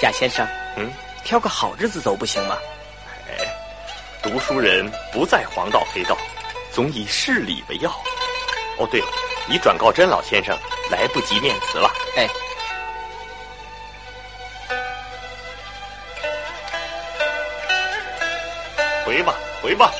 贾先生，嗯，挑个好日子走不行吗？哎，读书人不在黄道黑道，总以事理为要。哦，对了，你转告甄老先生，来不及念词了。哎。回吧回吧。